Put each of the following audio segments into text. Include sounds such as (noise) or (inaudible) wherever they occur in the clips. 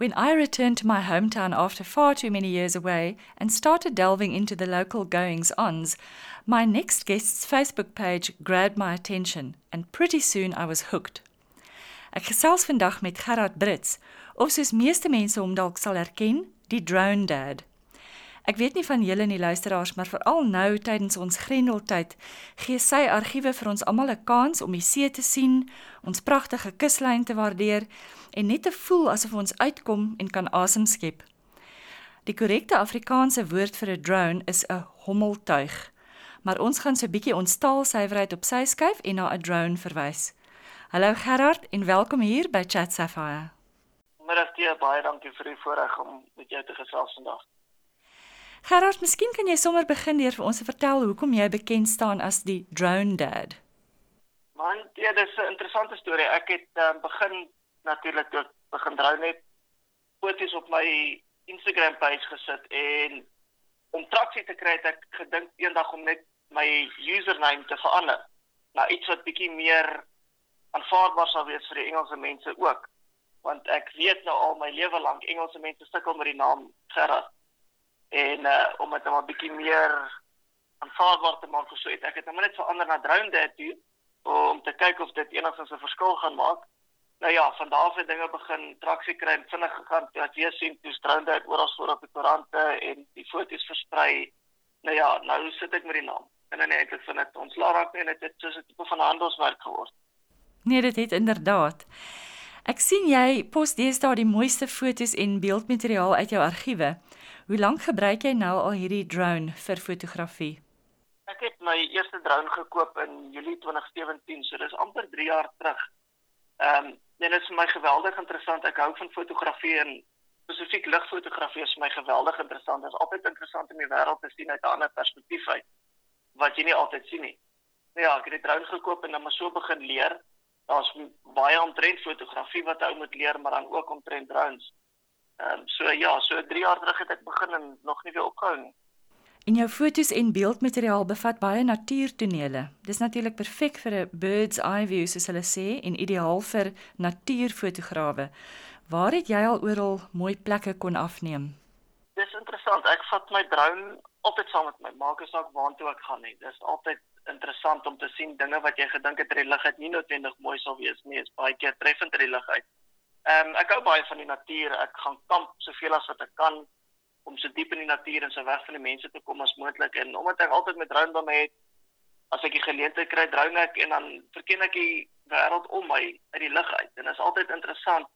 When I returned to my hometown after far too many years away and started delving into the local goings ons, my next guest's Facebook page grabbed my attention, and pretty soon I was hooked. Ek gesels vandag met Gerard Brits, of soos meeste mense hom dalk sal herken, die Drone Dad. Ek weet nie van julle nie luisteraars, maar veral nou tydens ons Grendeltyd gee sy argiewe vir ons almal 'n kans om die see te sien, ons pragtige kuslyn te waardeer en net te voel asof ons uitkom en kan asem skep. Die korrekte Afrikaanse woord vir 'n drone is 'n hommeltuig. Maar ons gaan so 'n bietjie ons taalsuiwerheid op sy skuif en na 'n drone verwys. Hallo Gerard en welkom hier by Chat Sapphire. Middag teë, baie dankie vir die voorreg om met jou te gesels vandag. Gerard, miskien kan jy sommer begin deur vir ons te vertel hoekom jy bekend staan as die drone dad. Man, ja, dis 'n interessante storie. Ek het um, begin natuurlik toe begin drone net foto's op my Instagram page gesit en om traksie te kry het ek gedink eendag om net my username te verander na iets wat bietjie meer aanvaarbaar sal wees vir die Engelse mense ook want ek weet nou al my lewe lank Engelse mense sukkel met die naam Gerard en uh, om dit net 'n bietjie meer aanvaarbaar te maak so het ek dit net verander na Drone Dad toe om te kyk of dit enigstens 'n verskil gaan maak. Nou ja, van daar af het dinge begin traksie kry en vinnig gegaan dat jy sien toe Drone Dad oral voor op die koerante en die foto's versprei. Nou ja, nou sit ek met die naam. En dan het ek van dit ontslaa raak en dit het soos 'n tipe van handelsmerk geword. Nee, dit het inderdaad. Ek sien jy pos deesdae die mooiste foto's en beeldmateriaal uit jou argiewe. Hoe lank gebruik jy nou al hierdie drone vir fotografie? Ek het my eerste drone gekoop in Julie 2017, so dis amper 3 jaar terug. Ehm, um, dit is vir my geweldig interessant. Ek hou van fotografie en spesifiek ligfotografie is vir my geweldig interessant. Dit is altyd interessant om die wêreld te sien uit 'n ander perspektief uit wat jy nie altyd sien nie. Nou ja, ek het die drone gekoop en dan maar so begin leer. Daar's baie omtrent fotografie wat ou moet leer, maar dan ook omtrent drones. Ehm um, so ja, so 3 jaar terug het ek begin en nog nie weer opgehou nie. En jou fotos en beeldmateriaal bevat baie natuurtonele. Dis natuurlik perfek vir 'n bird's eye view soos hulle sê en ideaal vir natuurfotograwe. Waar het jy al oral mooi plekke kon afneem? Dis interessant. Ek vat my drone altyd saam met my. Maak asook waartoe ek gaan nie. Dis altyd interessant om te sien dinge wat jy gedink het uit die lug uit nie noodwendig mooi sal wees nie. Is baie keer treffend uit die lug uit. Ehm um, ek hou baie van die natuur. Ek gaan kamp soveel as wat ek kan om so diep in die natuur en so weg van die mense te kom as moontlik en omdat ek altyd met drone by my het as ek die geleentheid kry drone ek en dan verken ek die wêreld om my uit die lug uit en dit is altyd interessant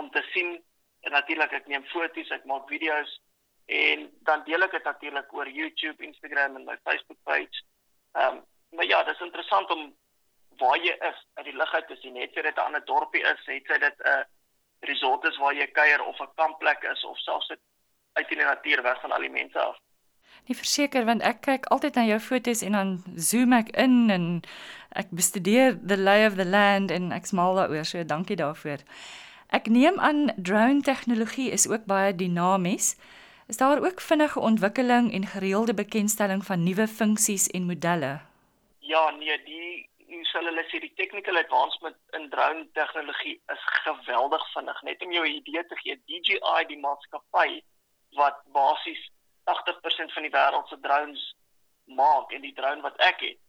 om te sien en natuurlik ek neem foto's, ek maak video's en dan deel ek dit natuurlik oor YouTube, Instagram en my Facebook page. Ehm um, maar ja, dit is interessant om waar jy is uit die lug uit te sien. Het jy dit 'n ander dorpie is, het jy dit 'n uh, resort is waar jy kuier of 'n kampplek is of selfs dit uit in die natuur weg van al die mense af. Nee, verseker want ek kyk altyd na jou foto's en dan zoom ek in en ek bestudeer the lay of the land en ek smaal daaroor. So dankie daarvoor. Ek neem aan drone tegnologie is ook baie dinamies. Is daar ook vinnige ontwikkeling en gereelde bekendstelling van nuwe funksies en modelle? Ja, nee, die sal hulle sê die technical advancement in drone tegnologie is geweldig vinnig. Net om jou 'n idee te gee, DJI die maatskappy wat basies 80% van die wêreld se drones maak en die drone wat ek het,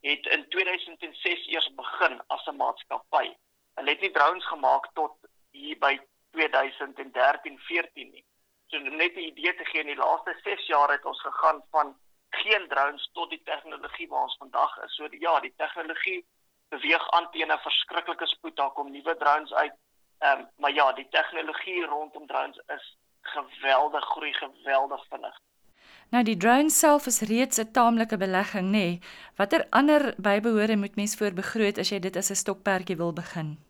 het in 2006 eers begin as 'n maatskappy. Hulle het nie drones gemaak tot hier by 2013-14 nie. So net 'n idee te gee, in die laaste 6 jaar het ons gegaan van geen drones tot die tegnologie waar ons vandag is. So die, ja, die tegnologie beweeg aan teen 'n verskriklike spoed. Daar kom nuwe drones uit. Ehm um, maar ja, die tegnologie rondom drones is geweldig groei, geweldig vinnig. Nou die drone self is reeds 'n taamlike belegging, nê? Nee. Watter ander bybehore moet mens voor begroot as jy dit as 'n stokperdjie wil begin?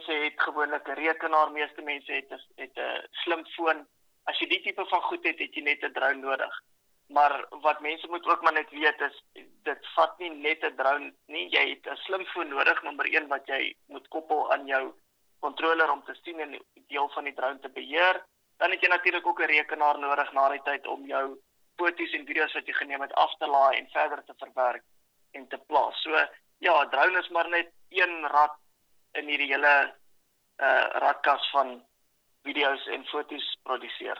Mense het gewoonlik 'n rekenaar, meeste mense het 'n het 'n slimfoon. As jy die tipe van goed het, het jy net 'n drone nodig. Maar wat mense moet ook maar net weet is dit vat nie net 'n drone nie. Jy het 'n slimfoon nodig nommer 1 wat jy moet koppel aan jou controller om te sien en deel van die drone te beheer. Dan het jy natuurlik ook 'n rekenaar nodig na die tyd om jou foto's en video's wat jy geneem het af te laai en verder te verwerk en te plaas. So ja drone is maar net een rad in hierdie hele uh radkas van video's en foto's produseer.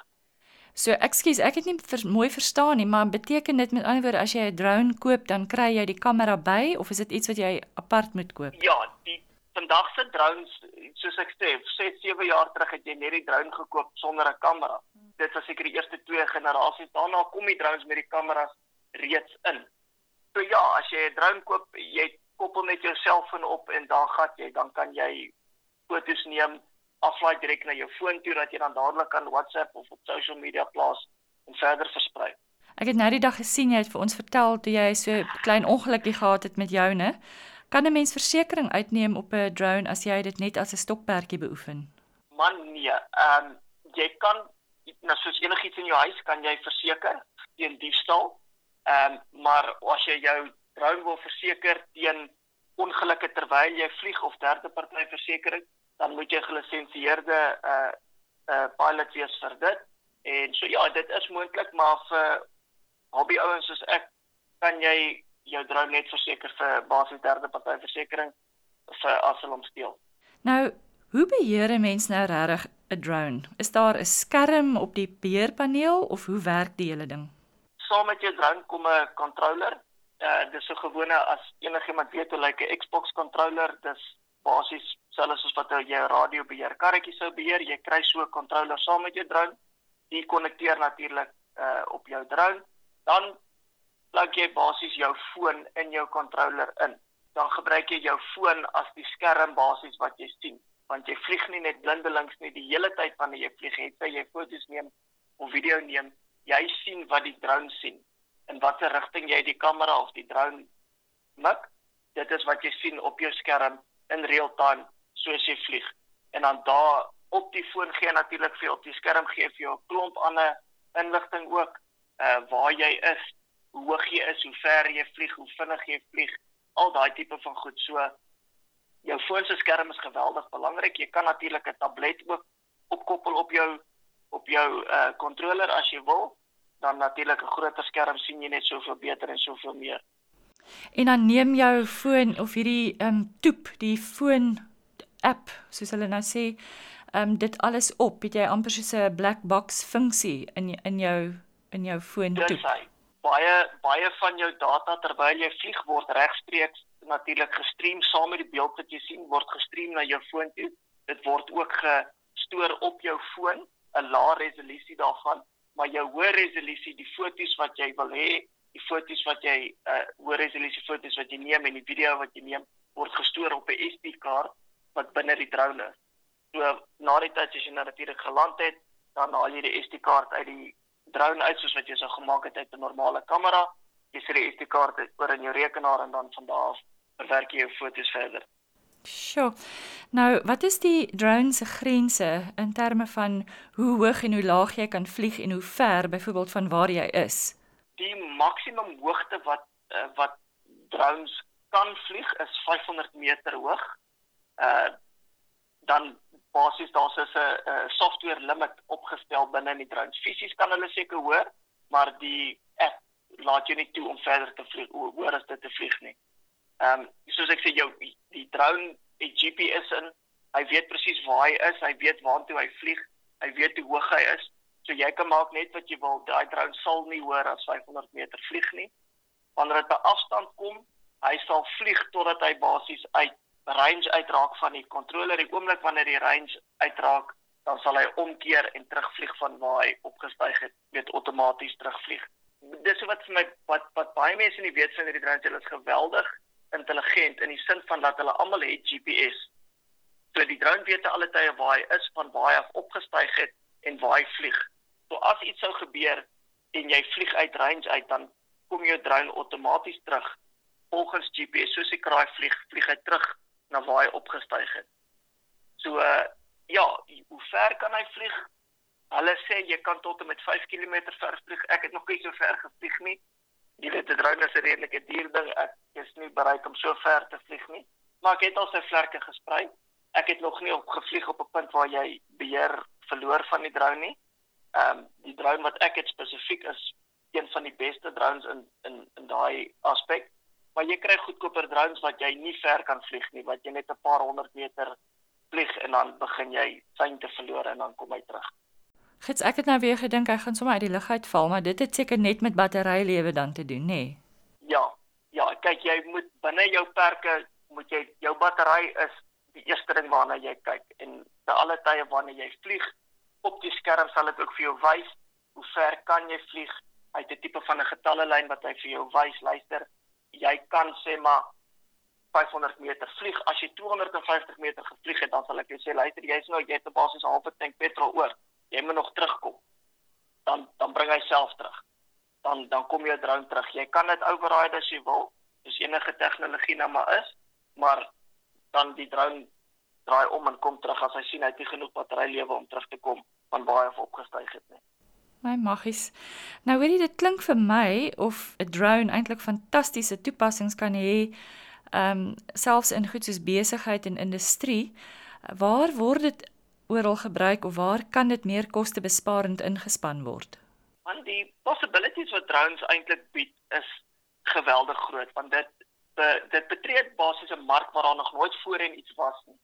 So ekskuus, ek het nie vers, mooi verstaan nie, maar beteken dit met ander woorde as jy 'n drone koop, dan kry jy die kamera by of is dit iets wat jy apart moet koop? Ja, die vandag se drones, soos ek sê, 6, 7 jaar terug het jy net die drone gekoop sonder 'n kamera. Dit was seker die eerste twee generasies. Daarna kom die drones met die kameras reeds in. So ja, as jy 'n drone koop, jy koppel net jou selfoon op en dan gaan jy, dan kan jy foto's neem aflaai direk na jou foon toe dat jy dan dadelik kan WhatsApp of op social media plaas en verder versprei. Ek het nou die dag gesien jy het vir ons vertel toe jy so klein ongelukkie gehad het met joune. Kan 'n mens versekerings uitneem op 'n drone as jy dit net as 'n stokperdjie beoefen? Man nee, ehm um, jy kan nou soos enigiets in jou huis kan jy verseker teen diefstal. Ehm um, maar as jy jou drone wil verseker teen ongelukke terwyl jy vlieg of derde party versekerings dan moet jy gelisensieerde uh uh pilot wees vir dit. En so ja, dit is moontlik, maar vir hobby ouens soos ek kan jy jou drone net verseker vir basies derde party versekerings vir as hulle hom steel. Nou, hoe beheer 'n mens nou regtig 'n drone? Is daar 'n skerm op die beheerpaneel of hoe werk die hele ding? Saam met jou drone kom 'n controller. Uh dis so gewone as enigiemand weet hoe lyk 'n Xbox controller, dis basies selfs soos wat jy 'n radio beheer karretjie sou beheer, jy kry so 'n controller saam met jou drone. Die konnekteer natuurlik uh op jou drone. Dan plug jy basies jou foon in jou controller in. Dan gebruik jy jou foon as die skerm basies wat jy sien, want jy vlieg nie net blindelings nie die hele tyd wanneer jy vlieg, het jy foto's neem of video neem, jy sien wat die drone sien in watter rigting jy die kamera of die drone mik. Dit is wat jy sien op jou skerm in real time soos jy vlieg. En dan daar op die foon gee natuurlik vir op die skerm gee vir jou 'n klomp ander inligting ook uh waar jy is, hoe hoog jy is, hoe ver jy vlieg, hoe vinnig jy vlieg, al daai tipe van goed. So jou foon se skerm is geweldig belangrik. Jy kan natuurlik 'n tablet ook opkoppel op jou op jou uh controller as jy wil. Dan natuurlik 'n groter skerm sien jy net soveel beter en soveel meer. En dan neem jou foon of hierdie ehm um, toep, die foon app, soos hulle nou sê, ehm um, dit alles op. Het jy amper so 'n black box funksie in in jou in jou foon toe. Baie baie van jou data terwyl jy vlieg word regstreeks natuurlik gestream saam met die beeld wat jy sien word gestream na jou foon toe. Dit word ook gestoor op jou foon, 'n lae resolusie daarvan, maar jou hoë resolusie, die foto's wat jy wil hê, die foto's wat jy uh, hoë resolusie foto's wat jy neem en die video wat jy neem word gestoor op 'n SD-kaart wat binne die drone is. So na die tyd as jy nou natuurlik geland het, dan haal jy die SD-kaart uit die drone uit soos wat jy sou gemaak het uit 'n normale kamera. Jy sit die SD-kaart oor in jou rekenaar en dan van daar af verwerk jy jou foto's verder. Sjoe. Nou, wat is die drone se grense in terme van hoe hoog en hoe laag jy kan vlieg en hoe ver byvoorbeeld van waar jy is? Die maksimum hoogte wat uh, wat drones kan vlieg is 500 meter hoog uh dan basies daar's 'n software limit opgestel binne in die drone. Fisies kan hulle seker hoor, maar die app laat jou nie toe om verder te vlieg hoor as dit te vlieg nie. Ehm um, soos ek sê jou drone het GPS in. Hy weet presies waar hy is, hy weet waartoe hy vlieg, hy weet hoe hoog hy is. So jy kan maak net wat jy wil. Daai drone sal nie hoor as 500 meter vlieg nie. Wanneer dit by afstand kom, hy sal vlieg totdat hy basies uit range uitraak van die kontroler. Die oomblik wanneer die range uitraak, dan sal hy omkeer en terugvlieg van waar hy opgestyg het, weet outomaties terugvlieg. Dis wat vir my wat wat baie mense nie weet van hierdie drones, hulle is geweldig intelligent in die sin van dat hulle almal het GPS. So die drone weet alle tye waar hy is, van waar hy opgestyg het en waar hy vlieg. So as iets sou gebeur en jy vlieg uit range uit, dan kom jou drone outomaties terug volgens GPS. Soos hy kraai vlieg, vlieg hy terug na waar hy opgestyg het. So uh, ja, hoe ver kan hy vlieg? Hulle sê jy kan tot en met 5 km ver vlieg. Ek het nog nie so ver gevlieg nie. Jy weet dit drone is 'n redelike duur ding. Ek is nie bereid om so ver te vlieg nie. Maar ek het al sy vlerke gesprei. Ek het nog nie op gevlieg op 'n punt waar jy beheer verloor van die drone nie. Ehm um, die drone wat ek het spesifiek is een van die beste drones in in in daai aspek maar jy kry goedkoper drones wat jy nie ver kan vlieg nie wat jy net 'n paar honderd meter vlieg en dan begin jy feinte verloor en dan kom hy terug. Gits ek het nou weer gedink hy gaan sommer uit die lug uitval, maar dit het seker net met batterylewe dan te doen, nê? Nee. Ja. Ja, kyk jy moet binne jou perke moet jy jou battery is die eerste ding waarna jy kyk en te alle tye wanneer jy vlieg op die skerm sal dit ook vir jou wys hoe ver kan jy vlieg uit 'n tipe van 'n getallelyn wat hy vir jou wys luister jy kan sê maar 500 meter vlieg as jy 250 meter gevlieg het dan sal ek jou sê luister jy's nou jy het 'n basies halfe tank petrol oor jy moet nog terugkom dan dan bring hy self terug dan dan kom jou drone terug jy kan dit override as jy wil dis enige tegnologie nou maar is maar dan die drone draai om en kom terug as hy sien hy het nie genoeg batterylewe om terug te kom van waar hy opgestyg het nie. My maggies. Nou weet jy dit klink vir my of 'n drone eintlik fantastiese toepassings kan hê ehm um, selfs in goed soos besigheid en industrie. Waar word dit oral gebruik of waar kan dit meer kostebesparend ingespan word? Want die possibilities wat drones eintlik bied is geweldig groot want dit be, dit betree basies 'n mark waar daar nog nooit voorheen iets was nie.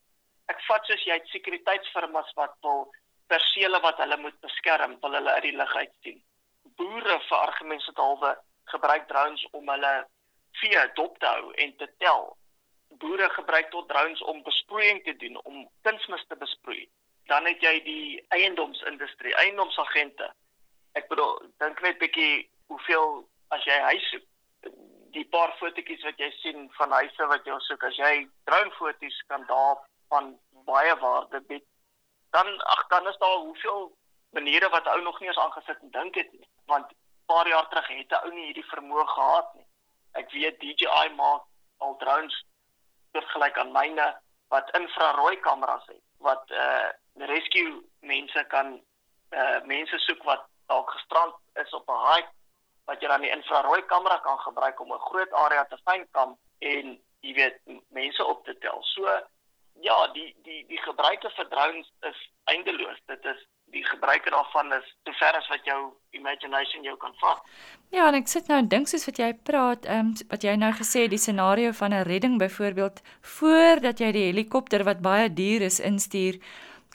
Ek vat soos jy het sekuriteitsfirmas wat wil persele wat hulle moet beskerm, wil hulle uit die lug uit sien. Boere vir argumente halwe gebruik drones om hulle vee dop te hou en te tel. Boere gebruik tot drones om besproeiing te doen, om kunsmis te besproei. Dan het jy die eiendomsindustrie, eiendomsagente. Ek bedoel, dink net bietjie hoeveel as jy huis soek die paar fotootjies wat jy sien van huise wat jy soek as jy drone foto's kan daar van baie waarde bied dan ag dan is daar hoeveel maniere wat ou nog nie eens aangesit en dink het nie want paar jaar terug het 'n ou nie hierdie vermoë gehad nie ek weet DJI maak al drones vergelyk aan myne wat infrarooi kameras het wat uh rescue mense kan uh mense soek wat dalk gestrand is op 'n hike wat jy dan die infrarooi kamera kan gebruik om 'n groot area te fynkam en jy weet mense op te tel. So ja, die die die gebruike vir drones is eindeloos. Dit is die gebruike daarvan is te ver as wat jou imagination jou kan vat. Ja, en ek sit nou en dink soos wat jy praat, ehm um, wat jy nou gesê het, die scenario van 'n redding byvoorbeeld, voordat jy die helikopter wat baie duur is instuur,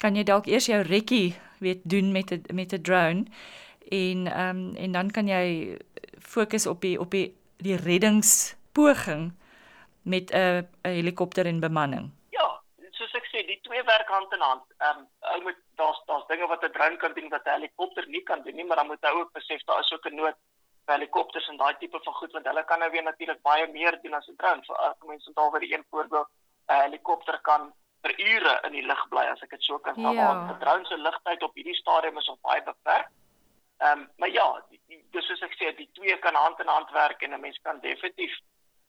kan jy dalk eers jou rekkie weet doen met 'n met 'n drone en ehm um, en dan kan jy fokus op die op die die reddingspoging met 'n uh, helikopter en bemanning. Ja, soos ek sê, die twee werk hand in hand. Ehm um, ou moet daar's daar's dinge wat 'n drone kan doen wat 'n helikopter nie kan doen nie, maar dan moet hy ook besef daar is ook 'n nood vir helikopters en daai tipe van goed want hulle kan nou weer natuurlik baie meer doen as 'n drone. Vir as mense onthou vir een voorbeeld, 'n helikopter kan vir ure in die lug bly as ek dit so kan sê. Ja. 'n Drone se lugtyd op hierdie stadium is op baie beperk. Ehm um, maar ja, dis soos ek sê, die twee kan hand in hand werk en 'n mens kan definitief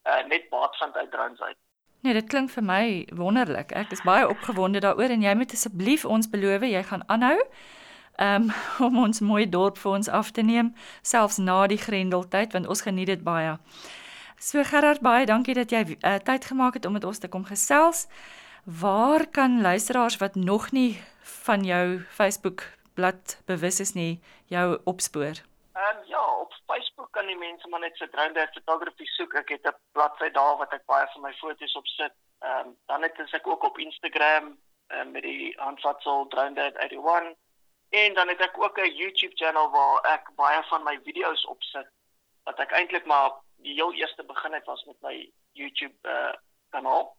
uh, net baat vind uit drones uit. Nee, dit klink vir my wonderlik. Ek is baie opgewonde daaroor en jy moet asseblief ons beloof jy gaan aanhou um, (laughs) om ons mooi dorp vir ons af te neem selfs na die grendeltyd want ons geniet dit baie. So Gerard, baie dankie dat jy uh, tyd gemaak het om met ons te kom gesels. Waar kan luisteraars wat nog nie van jou Facebook blad bewus is nie jou opspoor? Ehm um, ja, op Facebook kan die mense maar net vir drone dad photography soek. Ek het 'n bladsy daar wat ek baie van my foto's op sit. Ehm um, dan het ek ook op Instagram um, met die handvatsel drone dad 81 en dan het ek ook 'n YouTube channel waar ek baie van my video's op sit wat ek eintlik maar die heel eerste begin het was met my YouTube uh, kanaal.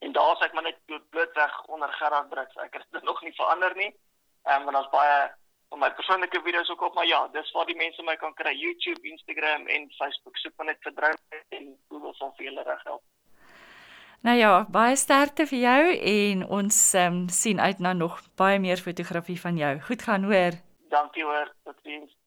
En daar sê ek maar net blootweg onder Gerard Brits. Ek het dit (laughs) nog nie verander nie. Ehm um, en ons baie van my persoonlike video's ook op, maar ja, dis waar die mense my kan kry YouTube, Instagram en Facebook. Soek maar net vir Drone en Google sal vir julle reg help. Nou ja, baie sterkte vir jou en ons um, sien uit na nog baie meer fotografie van jou. Goed gaan hoor. Dankie hoor. Totsiens.